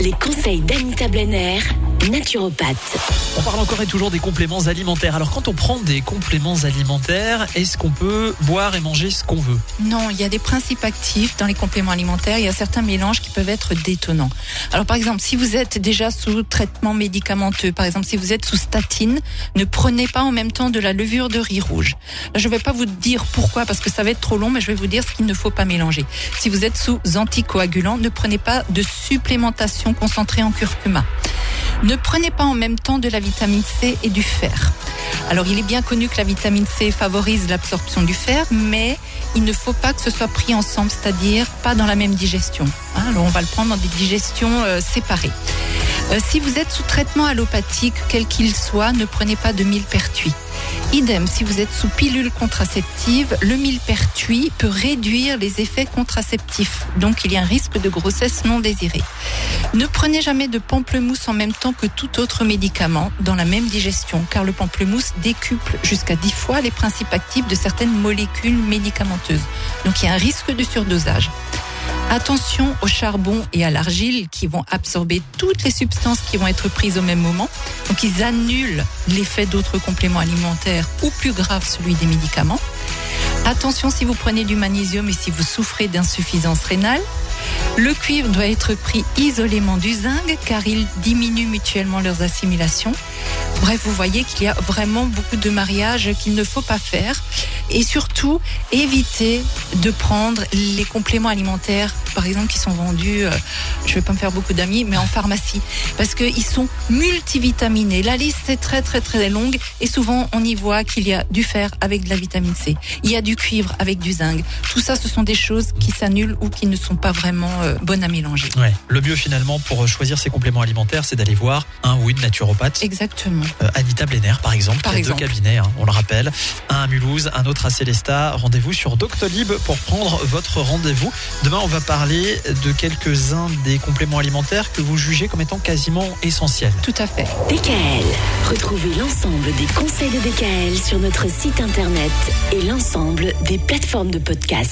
Les conseils d'Anita Blenner, naturopathe. On parle encore et toujours des compléments alimentaires. Alors quand on prend des compléments alimentaires, est-ce qu'on peut boire et manger ce qu'on veut? Non, il y a des principes actifs dans les compléments alimentaires. Il y a certains mélanges qui peuvent être détonnants. Alors par exemple, si vous êtes déjà sous traitement médicamenteux, par exemple si vous êtes sous statine, ne prenez pas en même temps de la levure de riz rouge. Là, je ne vais pas vous dire pourquoi parce que ça va être trop long, mais je vais vous dire ce qu'il ne faut pas mélanger. Si vous êtes sous anticoagulant, ne prenez pas de supplémentation concentrée en curcuma. Ne prenez pas en même temps de la vitamine C et du fer. Alors il est bien connu que la vitamine C favorise l'absorption du fer, mais il ne faut pas que ce soit pris ensemble, c'est-à-dire pas dans la même digestion. Hein. alors on va le prendre dans des digestions euh, séparées. Euh, si vous êtes sous traitement allopathique, quel qu'il soit, ne prenez pas de millepertuis. Idem, si vous êtes sous pilule contraceptive, le millepertuis peut réduire les effets contraceptifs. Donc il y a un risque de grossesse non désirée. Ne prenez jamais de pamplemousse en même temps que tout autre médicament dans la même digestion, car le pamplemousse décuple jusqu'à 10 fois les principes actifs de certaines molécules médicamenteuses. Donc il y a un risque de surdosage. Attention au charbon et à l'argile qui vont absorber toutes les substances qui vont être prises au même moment. Donc ils annulent l'effet d'autres compléments alimentaires ou plus grave celui des médicaments. Attention si vous prenez du magnésium et si vous souffrez d'insuffisance rénale. Le cuivre doit être pris isolément du zinc car il diminue mutuellement leurs assimilations. Bref, vous voyez qu'il y a vraiment beaucoup de mariages qu'il ne faut pas faire. Et surtout, éviter de prendre les compléments alimentaires, par exemple, qui sont vendus, euh, je ne vais pas me faire beaucoup d'amis, mais en pharmacie. Parce qu'ils sont multivitaminés. La liste est très très très longue et souvent on y voit qu'il y a du fer avec de la vitamine C. Il y a du cuivre avec du zinc. Tout ça, ce sont des choses qui s'annulent ou qui ne sont pas vraiment euh, bonnes à mélanger. Ouais. Le mieux finalement pour choisir ces compléments alimentaires, c'est d'aller voir un ou une naturopathe. Exactement. Euh, Anita Blenner, par exemple, Par qui a exemple. deux cabinets, hein, on le rappelle, un à Mulhouse, un autre à Célestat. Rendez-vous sur Doctolib pour prendre votre rendez-vous. Demain, on va parler de quelques-uns des compléments alimentaires que vous jugez comme étant quasiment essentiels. Tout à fait. DKL, retrouvez l'ensemble des conseils de DKL sur notre site internet et l'ensemble des plateformes de podcast.